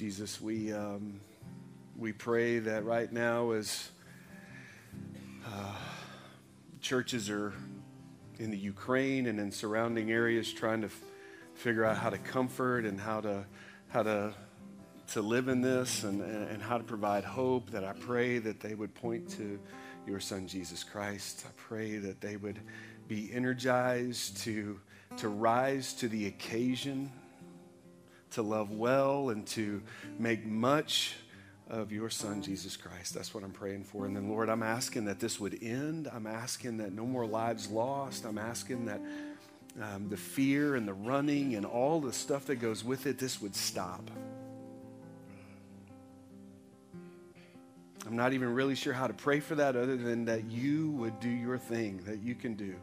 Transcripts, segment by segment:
Jesus, we, um, we pray that right now, as uh, churches are in the Ukraine and in surrounding areas trying to f- figure out how to comfort and how to, how to, to live in this and, and how to provide hope, that I pray that they would point to your Son, Jesus Christ. I pray that they would be energized to, to rise to the occasion to love well and to make much of your son, Jesus Christ. That's what I'm praying for. And then, Lord, I'm asking that this would end. I'm asking that no more lives lost. I'm asking that um, the fear and the running and all the stuff that goes with it, this would stop. I'm not even really sure how to pray for that other than that you would do your thing that you can do.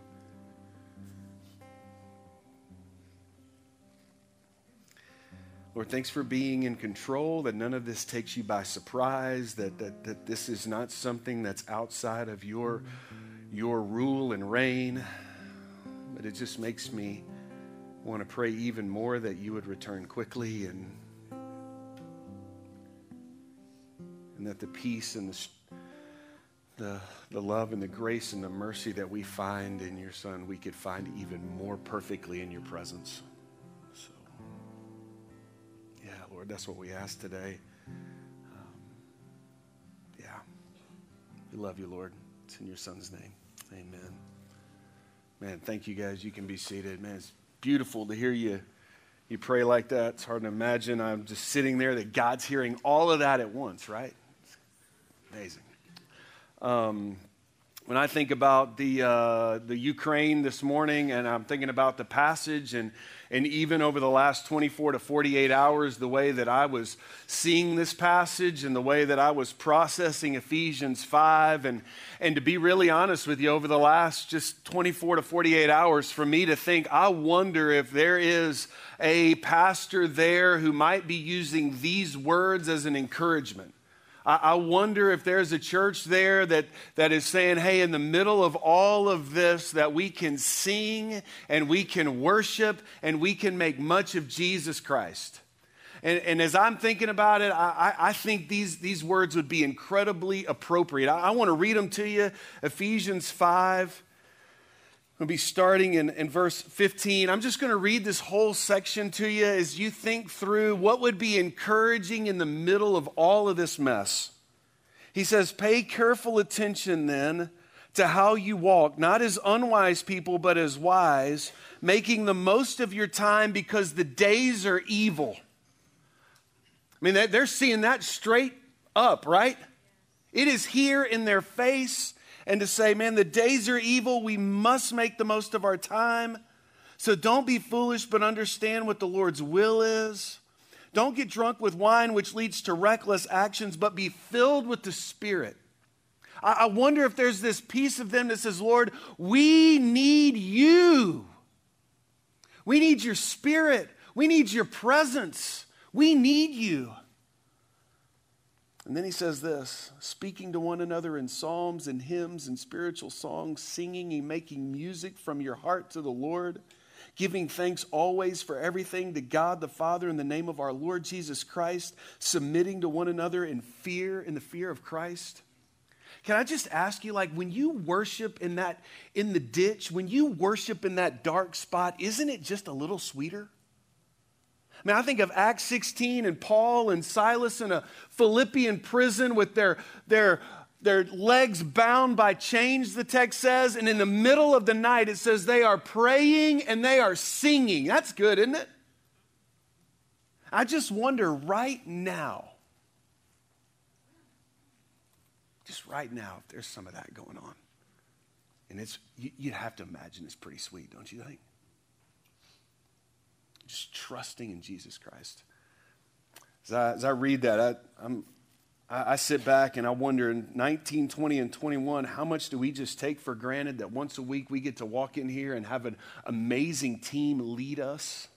Lord, thanks for being in control, that none of this takes you by surprise, that, that, that this is not something that's outside of your, your rule and reign. But it just makes me want to pray even more that you would return quickly and, and that the peace and the, the, the love and the grace and the mercy that we find in your Son, we could find even more perfectly in your presence. Lord. That's what we ask today. Um, yeah. We love you, Lord. It's in your son's name. Amen. Man, thank you guys. You can be seated. Man, it's beautiful to hear you you pray like that. It's hard to imagine. I'm just sitting there that God's hearing all of that at once, right? It's amazing. Um, when I think about the uh, the Ukraine this morning, and I'm thinking about the passage and and even over the last 24 to 48 hours, the way that I was seeing this passage and the way that I was processing Ephesians 5. And, and to be really honest with you, over the last just 24 to 48 hours, for me to think, I wonder if there is a pastor there who might be using these words as an encouragement. I, wonder if there's a church there that, that is saying, hey, in the middle of all of this, that we can sing and we can worship and we can make much of Jesus Christ. And, and, as I'm thinking about it, I, I, think these, these words would be incredibly appropriate. I, I want to read them to you Ephesians 5, We'll be starting in, in verse 15. I'm just going to read this whole section to you as you think through what would be encouraging in the middle of all of this mess. He says, Pay careful attention then to how you walk, not as unwise people, but as wise, making the most of your time because the days are evil. I mean, they're seeing that straight up, right? It is here in their face and to say, man, the days are evil. We must make the most of our time. So don't be foolish, but understand what the Lord's will is. Don't get drunk with wine, which leads to reckless actions, but be filled with the Spirit. I, wonder if there's this piece of them that says, Lord, we need you. We need your Spirit. We need your presence. We need you. And then he says this speaking to one another in psalms and hymns and spiritual songs, singing and making music from your heart to the Lord, giving thanks always for everything to God the Father in the name of our Lord Jesus Christ, submitting to one another in fear, in the fear of Christ. Can I just ask you, like, when you worship in that, in the ditch, when you worship in that dark spot, isn't it just a little sweeter? I mean, I think of Acts 16 and Paul and Silas in a Philippian prison with their, their, their legs bound by chains, the text says. And in the middle of the night, it says they are praying and they are singing. That's good, isn't it? I just wonder right now, just right now, if there's some of that going on. And it's, you'd have to imagine it's pretty sweet, don't you think? Just trusting in Jesus Christ. As I, as I read that, I, I, I sit back and I wonder in 19, 20, and 21, how much do we just take for granted that once a week we get to walk in here and have an amazing team lead us?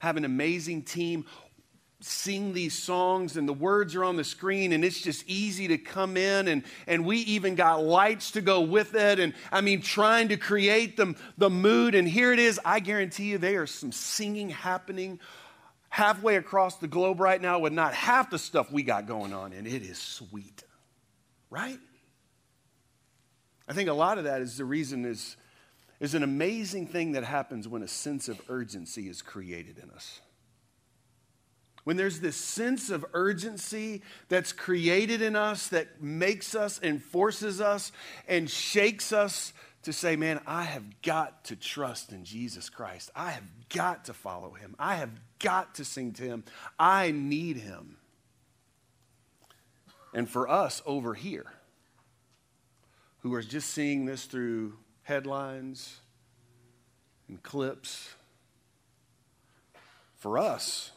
Have an amazing team sing these songs and the words are on the screen and it's just easy to come in and, and we even got lights to go with it and i mean trying to create the, the mood and here it is i guarantee you there is some singing happening halfway across the globe right now with not half the stuff we got going on, and it is sweet, right? I think a lot of that is the reason is, is an amazing thing that happens when a sense of urgency is created in us. When there's this sense of urgency that's created in us that makes us and forces us and shakes us to say, man, I have got to trust in Jesus Christ. I have got to follow him. I have got to sing to him. I need him. And for us over here, who are just seeing this through headlines and clips, for us,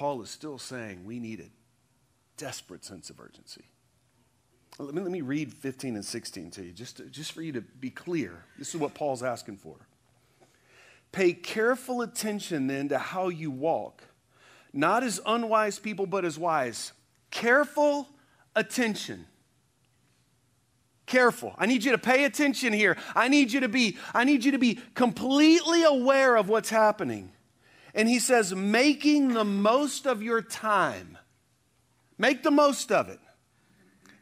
Paul is still saying we need a desperate sense of urgency. Let me, let me read 15 and 16 to you, just, to, just for you to be clear. This is what Paul's asking for. Pay careful attention then to how you walk, not as unwise people, but as wise. Careful attention. Careful. I need you to pay attention here. I need you to be, I need you to be completely aware of what's happening. And he says, making the most of your time. Make the most of it.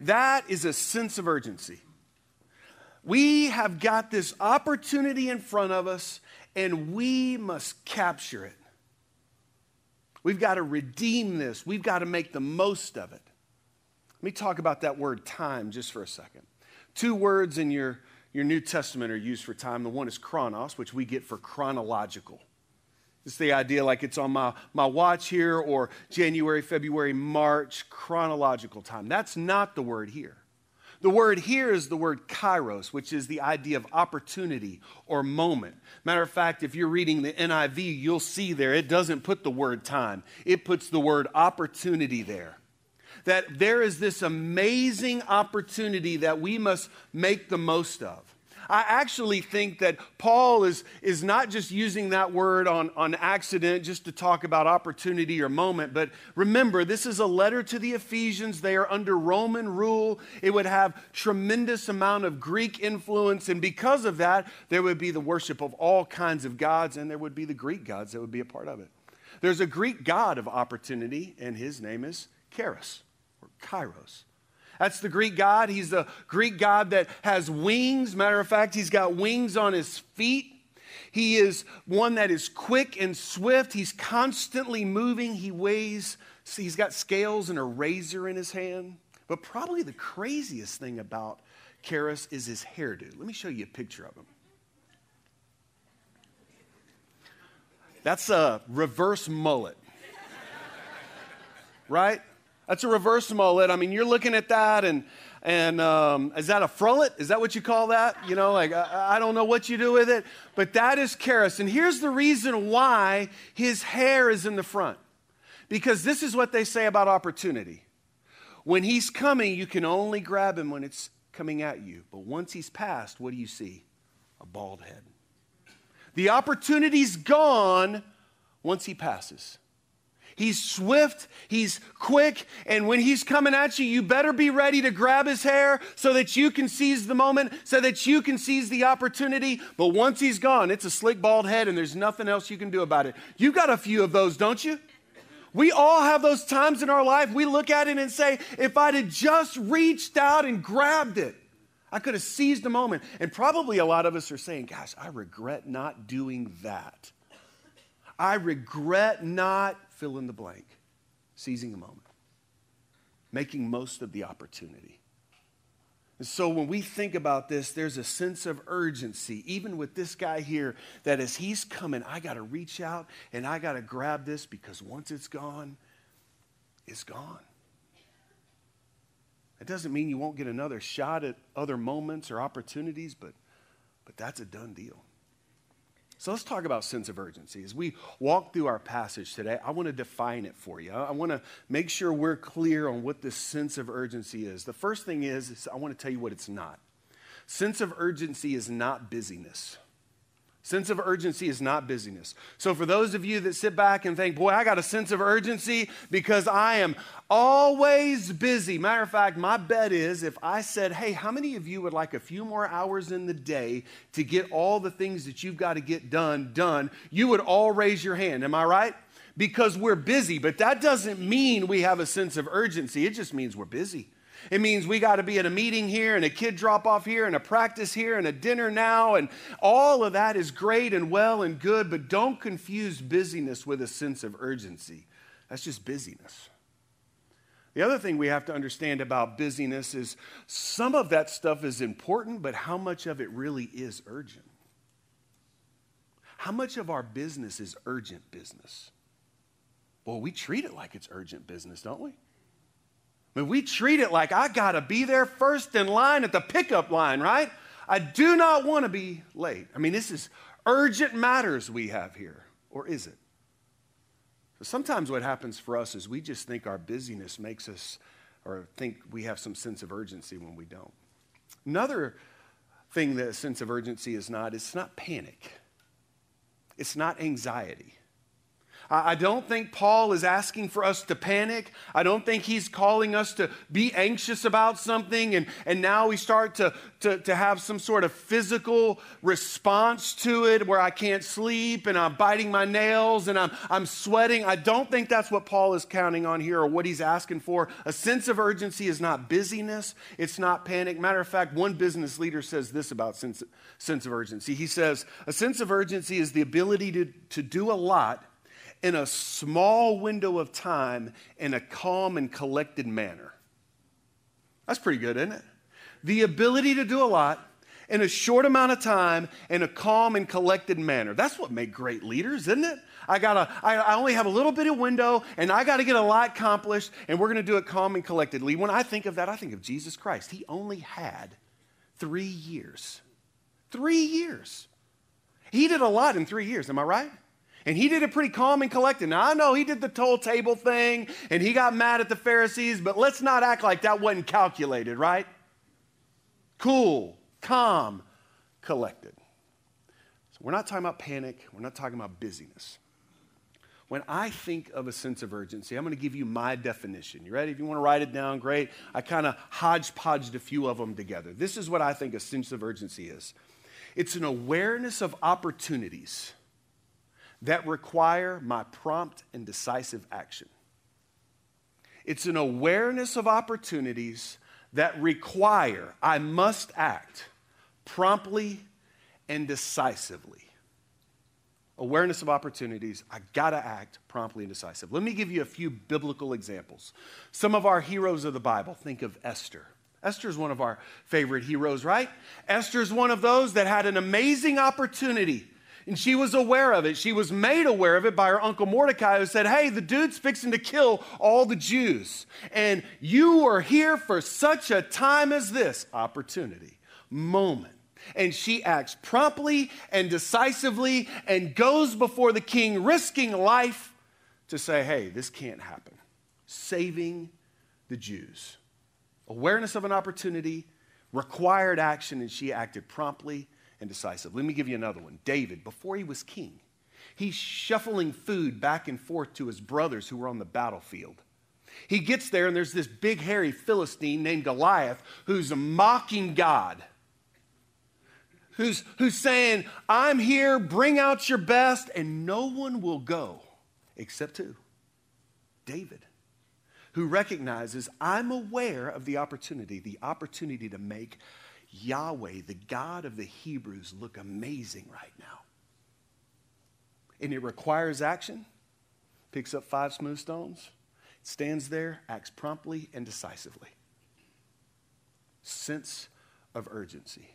That is a sense of urgency. We have got this opportunity in front of us, and we must capture it. We've got to redeem this. We've got to make the most of it. Let me talk about that word time just for a second. Two words in your, your New Testament are used for time. The one is chronos, which we get for chronological. It's the idea like it's on my, my watch here or January, February, March, chronological time. That's not the word here. The word here is the word kairos, which is the idea of opportunity or moment. Matter of fact, if you're reading the NIV, you'll see there it doesn't put the word time, it puts the word opportunity there. That there is this amazing opportunity that we must make the most of. I actually think that Paul is, is not just using that word on, on accident just to talk about opportunity or moment, but remember, this is a letter to the Ephesians. They are under Roman rule. It would have tremendous amount of Greek influence, and because of that, there would be the worship of all kinds of gods, and there would be the Greek gods that would be a part of it. There's a Greek god of opportunity, and his name is Caerus or Kairos. That's the Greek God. He's the Greek God that has wings. Matter of fact, he's got wings on his feet. He is one that is quick and swift. He's constantly moving. He weighs, he's got scales and a razor in his hand. But probably the craziest thing about Caerus is his hairdo. Let me show you a picture of him. That's a reverse mullet. right? That's a reverse mullet. I mean, you're looking at that, and and um, is that a frullet? Is that what you call that? You know, like I, I don't know what you do with it, but that is Caerus. And here's the reason why his hair is in the front, because this is what they say about opportunity. When he's coming, you can only grab him when it's coming at you. But once he's passed, what do you see? A bald head. The opportunity's gone once he passes. He's swift, he's quick, and when he's coming at you, you better be ready to grab his hair so that you can seize the moment, so that you can seize the opportunity. But once he's gone, it's a slick bald head and there's nothing else you can do about it. You got a few of those, don't you? We all have those times in our life we look at it and say, if I'd have just reached out and grabbed it, I could have seized the moment. And probably a lot of us are saying, gosh, I regret not doing that. I regret not fill in the blank, seizing the moment, making most of the opportunity. And so when we think about this, there's a sense of urgency, even with this guy here, that as he's coming, I got to reach out and I got to grab this because once it's gone, it's gone. It doesn't mean you won't get another shot at other moments or opportunities, but, but that's a done deal. So let's talk about sense of urgency. As we walk through our passage today, I want to define it for you. I want to make sure we're clear on what this sense of urgency is. The first thing is, is I want to tell you what it's not. Sense of urgency is not busyness. Sense of urgency is not busyness. So, for those of you that sit back and think, boy, I got a sense of urgency because I am always busy. Matter of fact, my bet is if I said, hey, how many of you would like a few more hours in the day to get all the things that you've got to get done, done, you would all raise your hand. Am I right? because we're busy, but that doesn't mean we have a sense of urgency. It just means we're busy. It means we got to be at a meeting here and a kid drop off here and a practice here and a dinner now. And all of that is great and well and good, but don't confuse busyness with a sense of urgency. That's just busyness. The other thing we have to understand about busyness is some of that stuff is important, but how much of it really is urgent? How much of our business is urgent business? Well, we treat it like it's urgent business, don't we? I mean, we treat it like I got to be there first in line at the pickup line, right? I do not want to be late. I mean, this is urgent matters we have here, or is it? Sometimes what happens for us is we just think our busyness makes us, or think we have some sense of urgency when we don't. Another thing that a sense of urgency is not, it's not panic. It's not anxiety. I don't think Paul is asking for us to panic. I don't think he's calling us to be anxious about something and, and now we start to, to, to have some sort of physical response to it where I can't sleep and I'm biting my nails and I'm, I'm sweating. I don't think that's what Paul is counting on here or what he's asking for. A sense of urgency is not busyness, it's not panic. Matter of fact, one business leader says this about sense, sense of urgency. He says, A sense of urgency is the ability to, to do a lot in a small window of time in a calm and collected manner. That's pretty good, isn't it? The ability to do a lot in a short amount of time in a calm and collected manner. That's what make great leaders, isn't it? I gotta, I, I only have a little bit of window and I gotta get a lot accomplished and we're gonna do it calm and collectedly. When I think of that, I think of Jesus Christ. He only had three years. Three years. He did a lot in three years, am I right? And he did it pretty calm and collected. Now, I know he did the toll table thing and he got mad at the Pharisees, but let's not act like that wasn't calculated, right? Cool, calm, collected. So we're not talking about panic, we're not talking about busyness. When I think of a sense of urgency, I'm going to give you my definition. You ready? If you want to write it down, great. I kind of hodgepodged a few of them together. This is what I think a sense of urgency is it's an awareness of opportunities that require my prompt and decisive action. It's an awareness of opportunities that require, I must act promptly and decisively. Awareness of opportunities, I gotta act promptly and decisively. Let me give you a few biblical examples. Some of our heroes of the Bible, think of Esther. Esther is one of our favorite heroes, right? Esther is one of those that had an amazing opportunity and she was aware of it. She was made aware of it by her uncle Mordecai, who said, Hey, the dude's fixing to kill all the Jews. And you are here for such a time as this opportunity, moment. And she acts promptly and decisively and goes before the king, risking life to say, Hey, this can't happen. Saving the Jews. Awareness of an opportunity, required action, and she acted promptly and decisive. Let me give you another one. David, before he was king, he's shuffling food back and forth to his brothers who were on the battlefield. He gets there, and there's this big, hairy Philistine named Goliath who's mocking God. Who's, who's saying, I'm here, bring out your best, and no one will go except who? David, who recognizes, I'm aware of the opportunity, the opportunity to make Yahweh, the God of the Hebrews, look amazing right now. And it requires action. Picks up five smooth stones, stands there, acts promptly and decisively. Sense of urgency.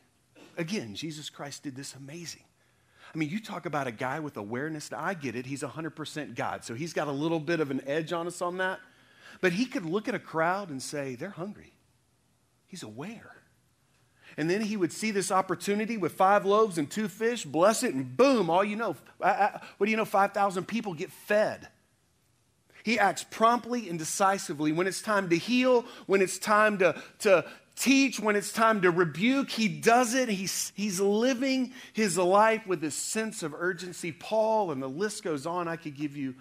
Again, Jesus Christ did this amazing. I mean, you talk about a guy with awareness. I get it. He's 100% God. So he's got a little bit of an edge on us on that. But he could look at a crowd and say, they're hungry. He's aware. And then he would see this opportunity with five loaves and two fish, bless it, and boom, all you know, what do you know? 5,000 people get fed. He acts promptly and decisively. When it's time to heal, when it's time to, to teach, when it's time to rebuke, he does it. He's, he's living his life with this sense of urgency. Paul, and the list goes on. I could give you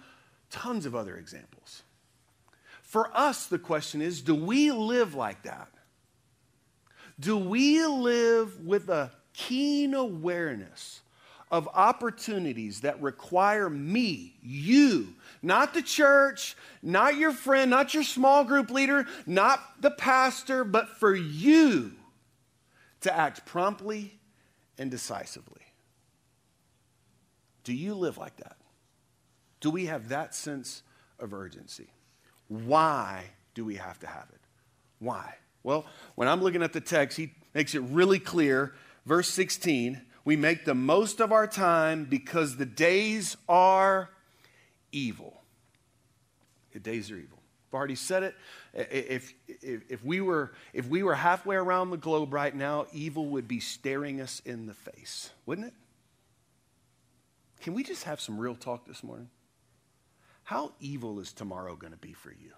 tons of other examples. For us, the question is do we live like that? Do we live with a keen awareness of opportunities that require me, you, not the church, not your friend, not your small group leader, not the pastor, but for you to act promptly and decisively. Do you live like that? Do we have that sense of urgency? Why do we have to have it? Why? Well, when I'm looking at the text, he makes it really clear. Verse 16, we make the most of our time because the days are evil. The days are evil. I've already said it. If, if, if, we were, if we were halfway around the globe right now, evil would be staring us in the face, wouldn't it? Can we just have some real talk this morning? How evil is tomorrow going to be for you?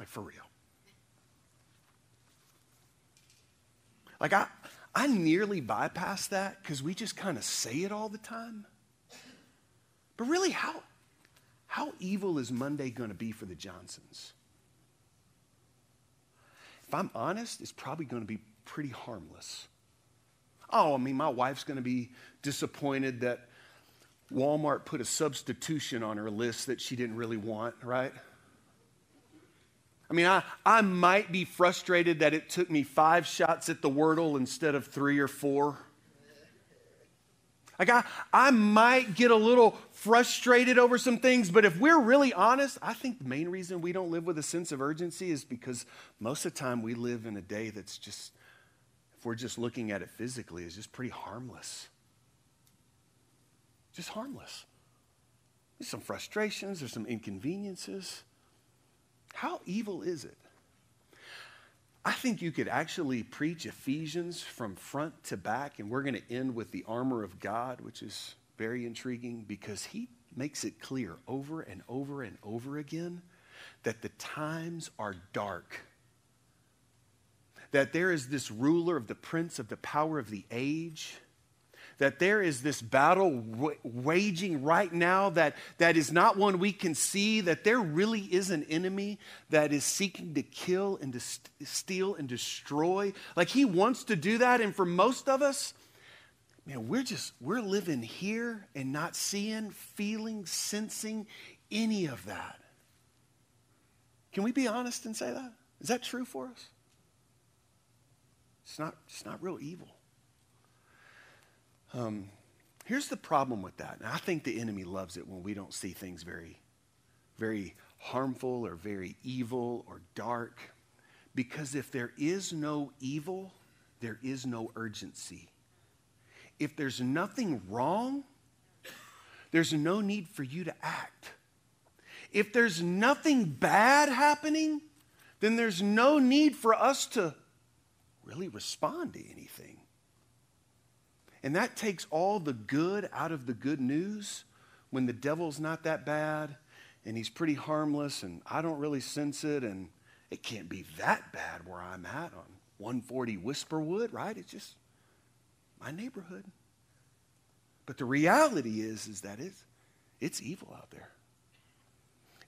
Like, for real. Like, I, I nearly bypass that because we just kind of say it all the time. But really, how, how evil is Monday going to be for the Johnsons? If I'm honest, it's probably going to be pretty harmless. Oh, I mean, my wife's going to be disappointed that Walmart put a substitution on her list that she didn't really want, right? I mean, I, I might be frustrated that it took me five shots at the Wordle instead of three or four. Like, I, I might get a little frustrated over some things, but if we're really honest, I think the main reason we don't live with a sense of urgency is because most of the time we live in a day that's just, if we're just looking at it physically, is just pretty harmless. Just harmless. There's some frustrations, there's some inconveniences. How evil is it? I think you could actually preach Ephesians from front to back, and we're going to end with the armor of God, which is very intriguing because he makes it clear over and over and over again that the times are dark. That there is this ruler of the prince of the power of the age that there is this battle w- waging right now that, that is not one we can see, that there really is an enemy that is seeking to kill and to st- steal and destroy. Like he wants to do that. And for most of us, man, we're just, we're living here and not seeing, feeling, sensing any of that. Can we be honest and say that? Is that true for us? It's not, it's not real evil. Um, here's the problem with that. And I think the enemy loves it when we don't see things very, very harmful or very evil or dark. Because if there is no evil, there is no urgency. If there's nothing wrong, there's no need for you to act. If there's nothing bad happening, then there's no need for us to really respond to anything. And that takes all the good out of the good news when the devil's not that bad and he's pretty harmless and I don't really sense it and it can't be that bad where I'm at on 140 Whisperwood, right? It's just my neighborhood. But the reality is is that it's it's evil out there.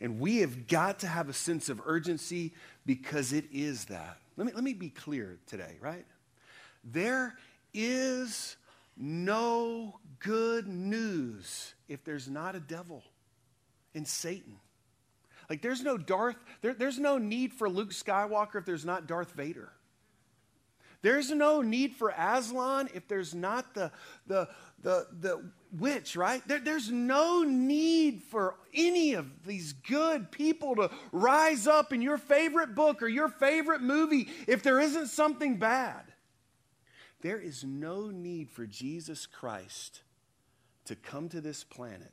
And we have got to have a sense of urgency because it is that. Let me, let me be clear today, right? There is no good news if there's not a devil and Satan. Like there's no Darth, there, there's no need for Luke Skywalker if there's not Darth Vader. There's no need for Aslan if there's not the, the, the, the witch, right? There, there's no need for any of these good people to rise up in your favorite book or your favorite movie if there isn't something bad. There is no need for Jesus Christ to come to this planet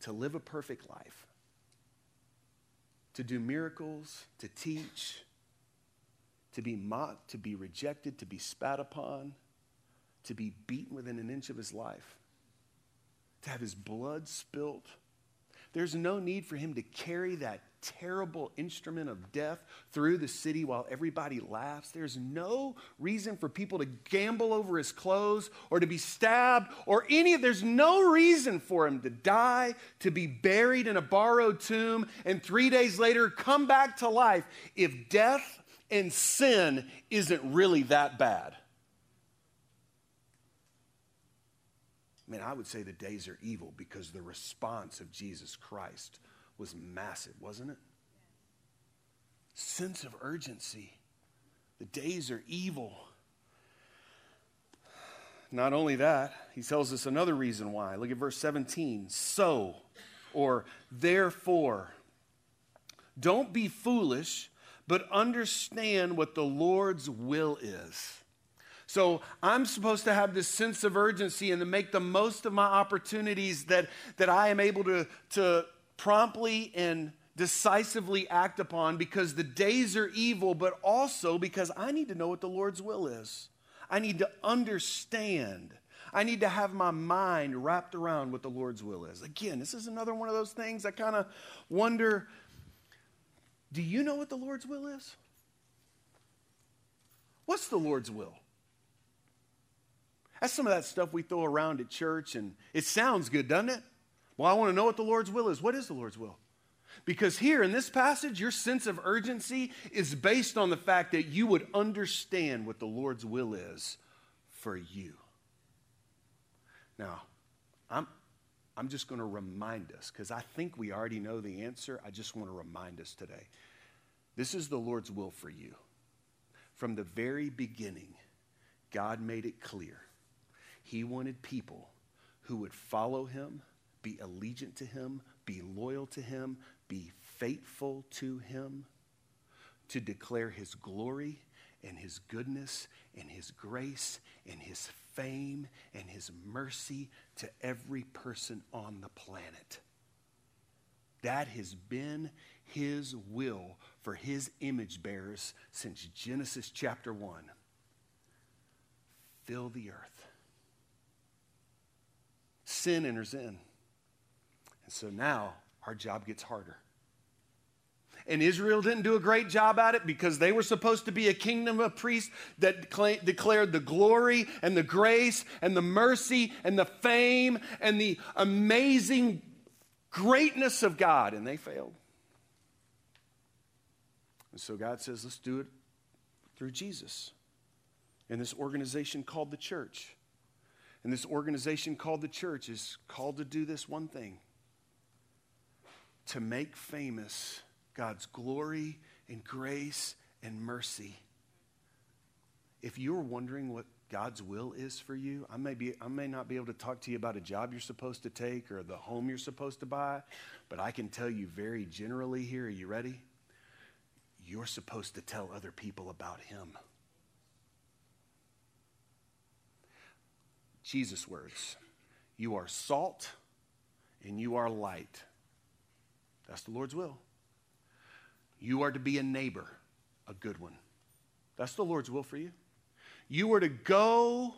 to live a perfect life, to do miracles, to teach, to be mocked, to be rejected, to be spat upon, to be beaten within an inch of his life, to have his blood spilt. There's no need for him to carry that terrible instrument of death through the city while everybody laughs. There's no reason for people to gamble over his clothes or to be stabbed or any there's no reason for him to die, to be buried in a borrowed tomb and 3 days later come back to life if death and sin isn't really that bad. I mean, I would say the days are evil because the response of Jesus Christ was massive, wasn't it? Sense of urgency. The days are evil. Not only that, he tells us another reason why. Look at verse 17. So, or therefore, don't be foolish, but understand what the Lord's will is. So I'm supposed to have this sense of urgency and to make the most of my opportunities that, that I am able to, to promptly and decisively act upon because the days are evil, but also because I need to know what the Lord's will is. I need to understand. I need to have my mind wrapped around what the Lord's will is. Again, this is another one of those things I kind of wonder do you know what the Lord's will is? What's the Lord's will? That's some of that stuff we throw around at church, and it sounds good, doesn't it? Well, I want to know what the Lord's will is. What is the Lord's will? Because here in this passage, your sense of urgency is based on the fact that you would understand what the Lord's will is for you. Now, I'm, I'm just going to remind us, because I think we already know the answer. I just want to remind us today. This is the Lord's will for you. From the very beginning, God made it clear he wanted people who would follow him, be allegiant to him, be loyal to him, be faithful to him, to declare his glory and his goodness and his grace and his fame and his mercy to every person on the planet. That has been his will for his image bearers since Genesis chapter 1. Fill the earth sin enters in. And so now our job gets harder. And Israel didn't do a great job at it because they were supposed to be a kingdom of priests that declared the glory and the grace and the mercy and the fame and the amazing greatness of God. And they failed. And so God says, let's do it through Jesus and this organization called the church. And this organization called the church is called to do this one thing to make famous God's glory and grace and mercy. If you're wondering what God's will is for you, I may, be, I may not be able to talk to you about a job you're supposed to take or the home you're supposed to buy, but I can tell you very generally here. Are you ready? You're supposed to tell other people about Him. Jesus' words You are salt and you are light. That's the Lord's will. You are to be a neighbor, a good one. That's the Lord's will for you. You are to go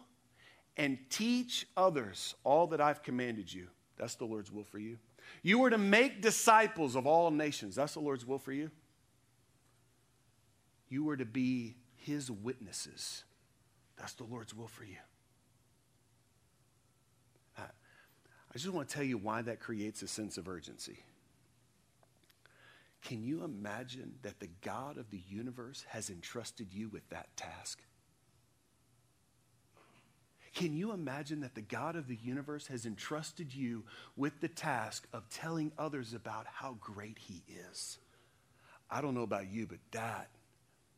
and teach others all that I've commanded you. That's the Lord's will for you. You are to make disciples of all nations. That's the Lord's will for you. You are to be his witnesses. That's the Lord's will for you. I just want to tell you why that creates a sense of urgency. Can you imagine that the God of the universe has entrusted you with that task? Can you imagine that the God of the universe has entrusted you with the task of telling others about how great he is? I don't know about you, but that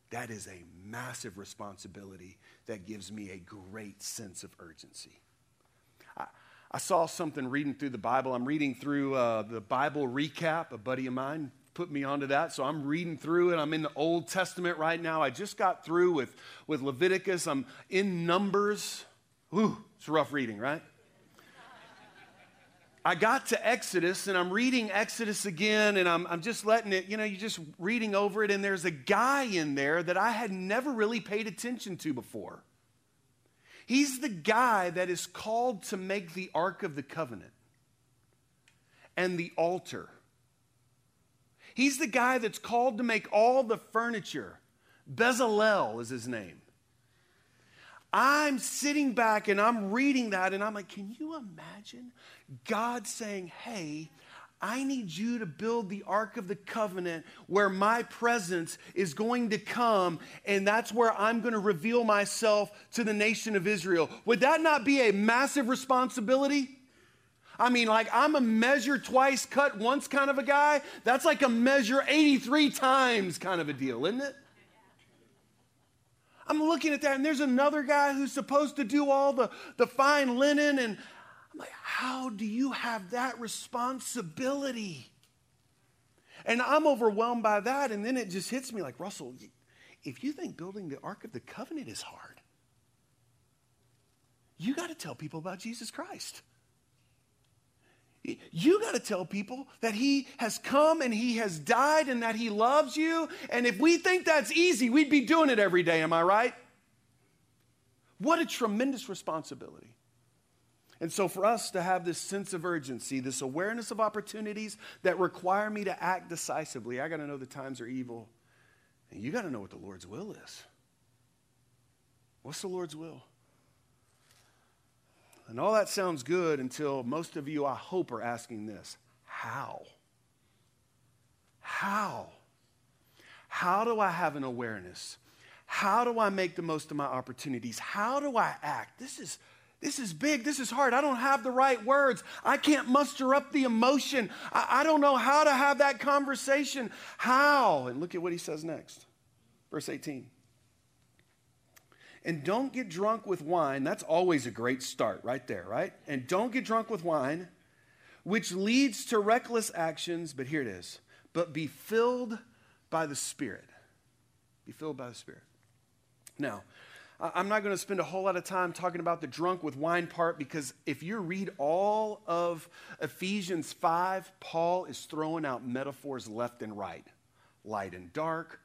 that is a massive responsibility that gives me a great sense of urgency. I saw something reading through the Bible. I'm reading through uh, the Bible recap. A buddy of mine put me onto that. So I'm reading through it. I'm in the Old Testament right now. I just got through with, with Leviticus. I'm in Numbers. Ooh, it's a rough reading, right? I got to Exodus and I'm reading Exodus again and I'm, I'm just letting it, you know, you're just reading over it. And there's a guy in there that I had never really paid attention to before. He's the guy that is called to make the Ark of the Covenant and the altar. He's the guy that's called to make all the furniture. Bezalel is his name. I'm sitting back and I'm reading that and I'm like, can you imagine God saying, hey, I need you to build the Ark of the Covenant where my presence is going to come, and that's where I'm going to reveal myself to the nation of Israel. Would that not be a massive responsibility? I mean, like, I'm a measure twice, cut once kind of a guy. That's like a measure 83 times kind of a deal, isn't it? I'm looking at that, and there's another guy who's supposed to do all the, the fine linen. And I'm like, how do you have that responsibility? And I'm overwhelmed by that. And then it just hits me like, Russell, if you think building the Ark of the Covenant is hard, you got to tell people about Jesus Christ. You got to tell people that He has come and He has died and that He loves you. And if we think that's easy, we'd be doing it every day, am I right? What a tremendous responsibility. And so, for us to have this sense of urgency, this awareness of opportunities that require me to act decisively, I got to know the times are evil. And you got to know what the Lord's will is. What's the Lord's will? And all that sounds good until most of you, I hope, are asking this How? How? How do I have an awareness? How do I make the most of my opportunities? How do I act? This is this is big. This is hard. I don't have the right words. I can't muster up the emotion. I, I, don't know how to have that conversation. How? And look at what he says next. Verse 18. And don't get drunk with wine. That's always a great start, right there, right? And don't get drunk with wine, which leads to reckless actions. But here it is. But be filled by the Spirit. Be filled by the Spirit. Now, I'm not going to spend a whole lot of time talking about the drunk with wine part because if you read all of Ephesians 5, Paul is throwing out metaphors left and right light and dark,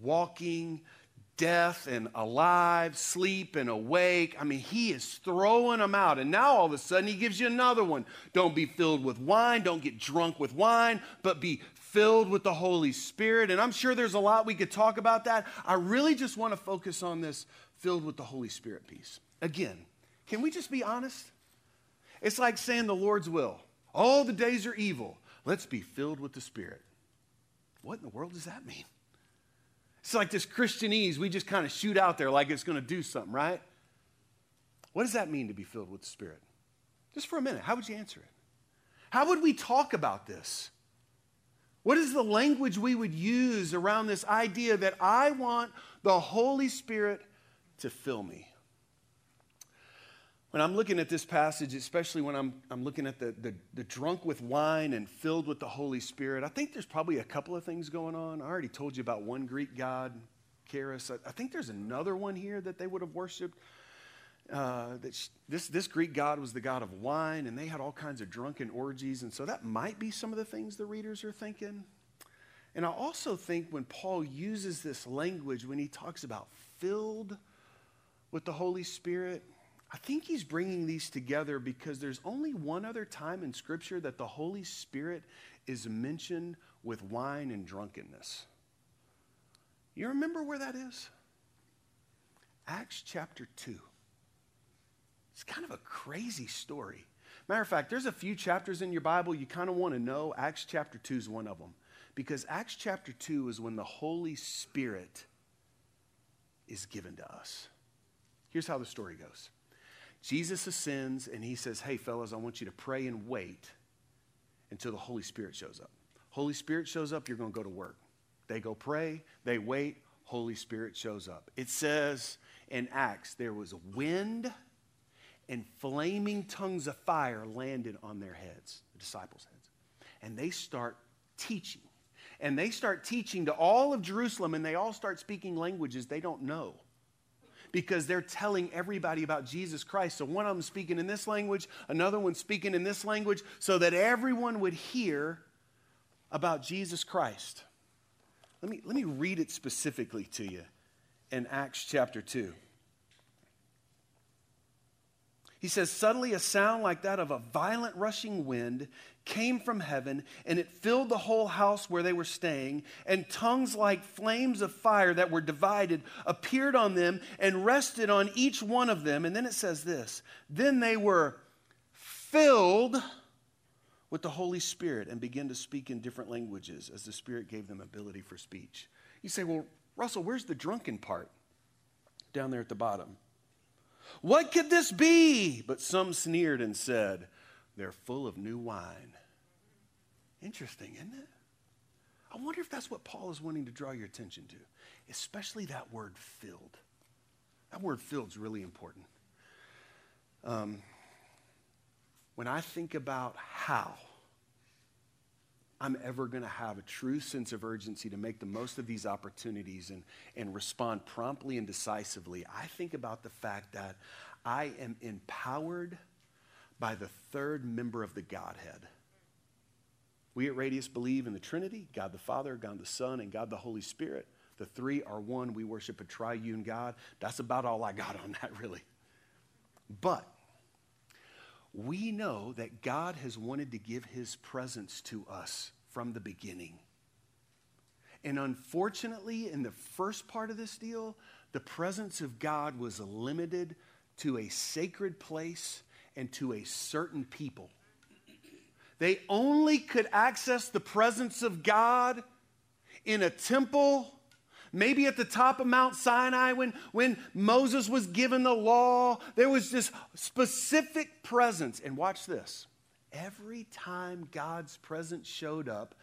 walking, death and alive, sleep and awake. I mean, he is throwing them out. And now all of a sudden he gives you another one. Don't be filled with wine, don't get drunk with wine, but be filled with the Holy Spirit. And I'm sure there's a lot we could talk about that. I really just want to focus on this filled with the Holy Spirit piece. Again, can we just be honest? It's like saying the Lord's will. All the days are evil. Let's be filled with the Spirit. What in the world does that mean? It's like this Christianese we just kind of shoot out there like it's going to do something, right? What does that mean to be filled with the Spirit? Just for a minute, how would you answer it? How would we talk about this? What is the language we would use around this idea that I want the Holy Spirit to fill me. When I'm looking at this passage, especially when I'm, I'm looking at the, the, the, drunk with wine and filled with the Holy Spirit, I think there's probably a couple of things going on. I already told you about one Greek god, Caerus. I, I think there's another one here that they would have worshiped. Uh, that sh- this, this Greek god was the god of wine, and they had all kinds of drunken orgies. And so that might be some of the things the readers are thinking. And I also think when Paul uses this language, when he talks about filled with the Holy Spirit, I think he's bringing these together because there's only one other time in Scripture that the Holy Spirit is mentioned with wine and drunkenness. You remember where that is? Acts chapter 2. It's kind of a crazy story. Matter of fact, there's a few chapters in your Bible you kind of want to know. Acts chapter 2 is one of them. Because Acts chapter 2 is when the Holy Spirit is given to us. Here's how the story goes Jesus ascends and he says, Hey, fellas, I want you to pray and wait until the Holy Spirit shows up. Holy Spirit shows up, you're going to go to work. They go pray, they wait, Holy Spirit shows up. It says in Acts, there was a wind and flaming tongues of fire landed on their heads, the disciples' heads. And they start teaching. And they start teaching to all of Jerusalem, and they all start speaking languages they don't know because they're telling everybody about Jesus Christ. So one of them speaking in this language, another one speaking in this language, so that everyone would hear about Jesus Christ. Let me, let me read it specifically to you in Acts chapter 2. He says, Suddenly a sound like that of a violent rushing wind came from heaven, and it filled the whole house where they were staying, and tongues like flames of fire that were divided appeared on them and rested on each one of them. And then it says this Then they were filled with the Holy Spirit and began to speak in different languages as the Spirit gave them ability for speech. You say, well, Russell, where's the drunken part? Down there at the bottom. What could this be? But some sneered and said, They're full of new wine. Interesting, isn't it? I wonder if that's what Paul is wanting to draw your attention to, especially that word filled. That word filled is really important. Um, when I think about how I'm ever going to have a true sense of urgency to make the most of these opportunities and, and respond promptly and decisively, I think about the fact that I am empowered by the third member of the Godhead. We at Radius believe in the Trinity God the Father, God the Son, and God the Holy Spirit. The three are one. We worship a triune God. That's about all I got on that, really. But we know that God has wanted to give his presence to us from the beginning. And unfortunately, in the first part of this deal, the presence of God was limited to a sacred place and to a certain people. They only could access the presence of God in a temple, maybe at the top of Mount Sinai when, when Moses was given the law. There was this specific presence. And watch this every time God's presence showed up,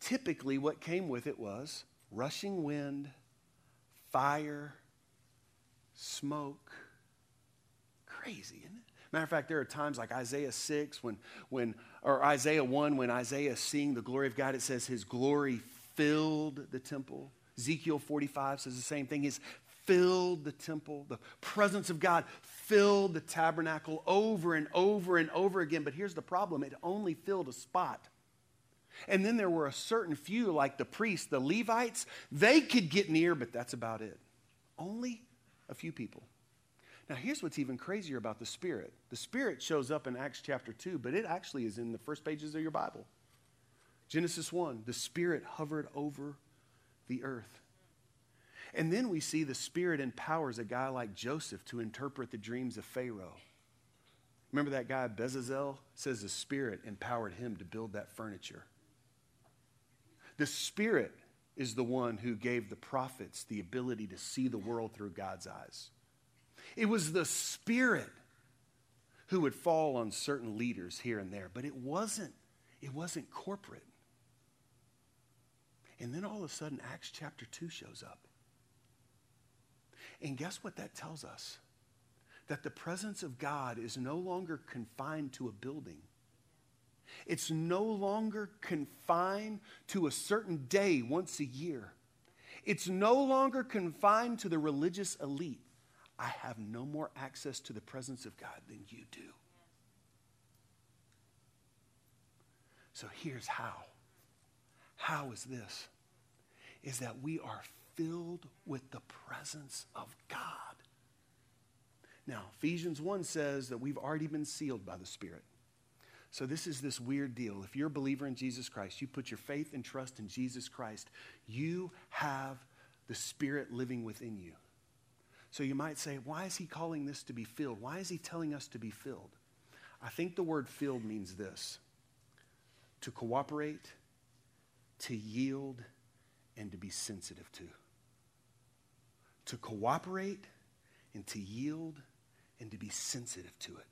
typically what came with it was rushing wind, fire, smoke. Crazy, isn't it? Matter of fact, there are times like Isaiah 6 when, when or Isaiah 1, when Isaiah is seeing the glory of God, it says his glory filled the temple. Ezekiel 45 says the same thing. He's filled the temple. The presence of God filled the tabernacle over and over and over again. But here's the problem it only filled a spot. And then there were a certain few, like the priests, the Levites, they could get near, but that's about it. Only a few people. Now, here's what's even crazier about the Spirit the Spirit shows up in Acts chapter 2, but it actually is in the first pages of your Bible. Genesis 1, the Spirit hovered over the earth. And then we see the Spirit empowers a guy like Joseph to interpret the dreams of Pharaoh. Remember that guy, Bezalel? says the Spirit empowered him to build that furniture. The Spirit is the one who gave the prophets the ability to see the world through God's eyes. It was the Spirit who would fall on certain leaders here and there, but it wasn't, it wasn't corporate. And then all of a sudden, Acts chapter 2 shows up. And guess what that tells us? That the presence of God is no longer confined to a building. It's no longer confined to a certain day once a year. It's no longer confined to the religious elite. I have no more access to the presence of God than you do. So here's how. How is this? Is that we are filled with the presence of God. Now, Ephesians 1 says that we've already been sealed by the Spirit. So, this is this weird deal. If you're a believer in Jesus Christ, you put your faith and trust in Jesus Christ, you have the Spirit living within you. So you might say, why is he calling this to be filled? Why is he telling us to be filled? I think the word filled means this to cooperate, to yield, and to be sensitive to. To cooperate and to yield and to be sensitive to it.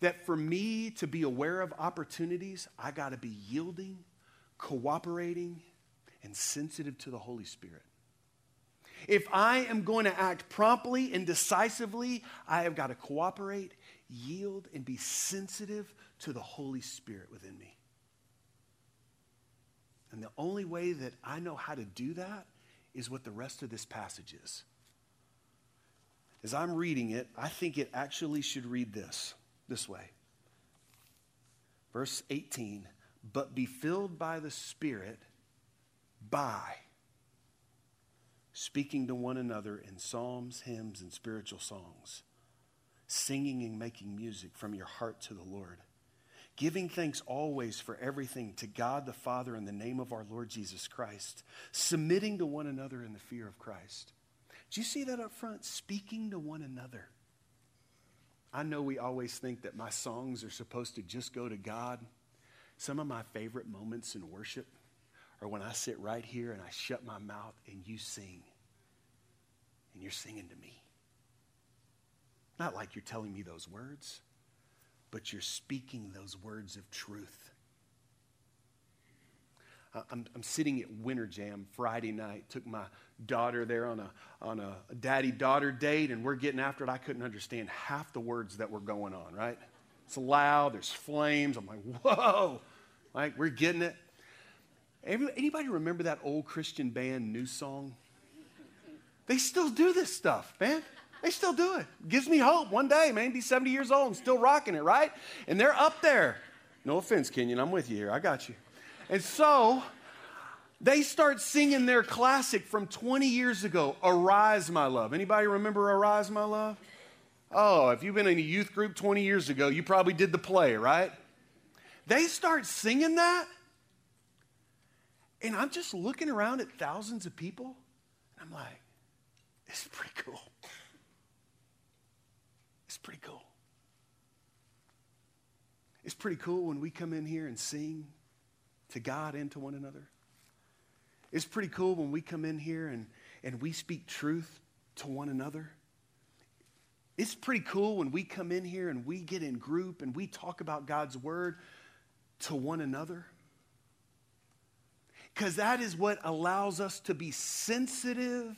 That for me to be aware of opportunities, I got to be yielding, cooperating, and sensitive to the Holy Spirit. If I am going to act promptly and decisively, I have got to cooperate, yield, and be sensitive to the Holy Spirit within me. And the only way that I know how to do that is what the rest of this passage is. As I'm reading it, I think it actually should read this this way. Verse 18, but be filled by the Spirit by speaking to one another in psalms, hymns, and spiritual songs, singing and making music from your heart to the Lord, giving thanks always for everything to God the Father in the name of our Lord Jesus Christ, submitting to one another in the fear of Christ. Do you see that up front? Speaking to one another. I know we always think that my songs are supposed to just go to God. Some of my favorite moments in worship are when I sit right here and I shut my mouth and you sing. And you're singing to me. Not like you're telling me those words, but you're speaking those words of truth. I'm, I'm, sitting at Winter Jam Friday night. Took my daughter there on a, on a daddy daughter date, and we're getting after it. I couldn't understand half the words that were going on, right? It's loud, there's flames. I'm like, whoa, like we're getting it. Anybody remember that old Christian band, NewSong? They still do this stuff, man. They still do it. Gives me hope. One day, man, be 70 years old and still rocking it, right? And they're up there. No offense, Kenyon, I'm with you here. I got you. And so they start singing their classic from 20 years ago, Arise, My Love. Anybody remember Arise, My Love? Oh, if you've been in a youth group 20 years ago, you probably did the play, right? They start singing that, and I'm just looking around at thousands of people, and I'm like, it's pretty cool. Pretty cool. It's pretty cool when we come in here and sing to God and to one another. It's pretty cool when we come in here and, and we speak truth to one another. It's pretty cool when we come in here and we get in group and we talk about God's word to one another. Because that is what allows us to be sensitive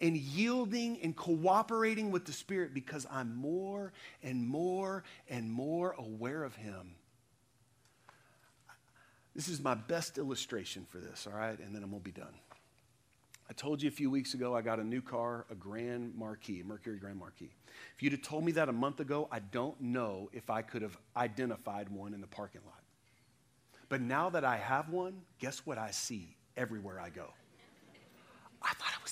and yielding and cooperating with the Spirit because I'm more and more and more aware of Him this is my best illustration for this, all right? And then I'm going to be done. I told you a few weeks ago I got a new car, a Grand Marquis, Mercury Grand Marquis. If you'd have told me that a month ago, I don't know if I could have identified one in the parking lot. But now that I have one, guess what I see everywhere I go? I thought I was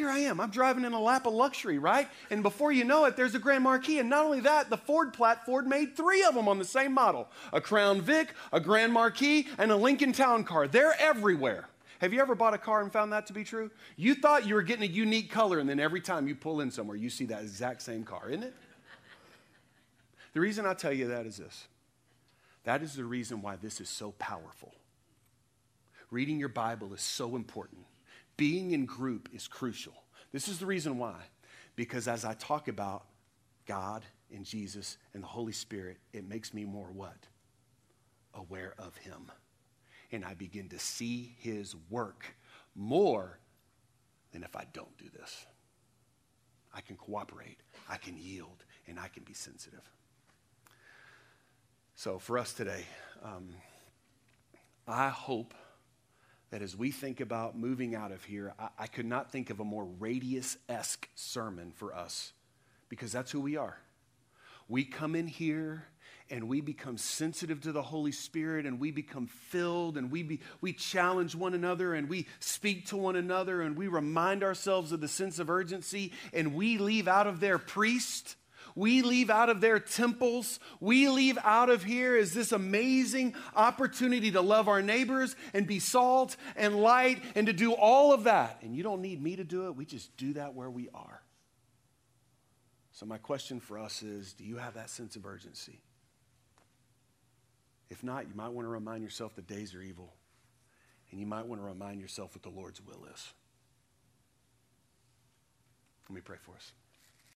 here I am. I'm driving in a lap of luxury, right? And before you know it, there's a Grand Marquis. And not only that, the Ford Platte, Ford made three of them on the same model a Crown Vic, a Grand Marquis, and a Lincoln Town Car. They're everywhere. Have you ever bought a car and found that to be true? You thought you were getting a unique color, and then every time you pull in somewhere, you see that exact same car, isn't it? The reason I tell you that is this that is the reason why this is so powerful. Reading your Bible is so important being in group is crucial. This is the reason why. Because as I talk about God and Jesus and the Holy Spirit, it makes me more what? Aware of Him. And I begin to see His work more than if I don't do this. I can cooperate, I can yield, and I can be sensitive. So for us today, um, I hope that as we think about moving out of here, I, I could not think of a more radius esque sermon for us because that's who we are. We come in here and we become sensitive to the Holy Spirit and we become filled and we, be, we challenge one another and we speak to one another and we remind ourselves of the sense of urgency and we leave out of there priest we leave out of their temples. We leave out of here is this amazing opportunity to love our neighbors and be salt and light and to do all of that. And you don't need me to do it. We just do that where we are. So, my question for us is do you have that sense of urgency? If not, you might want to remind yourself the days are evil. And you might want to remind yourself what the Lord's will is. Let me pray for us.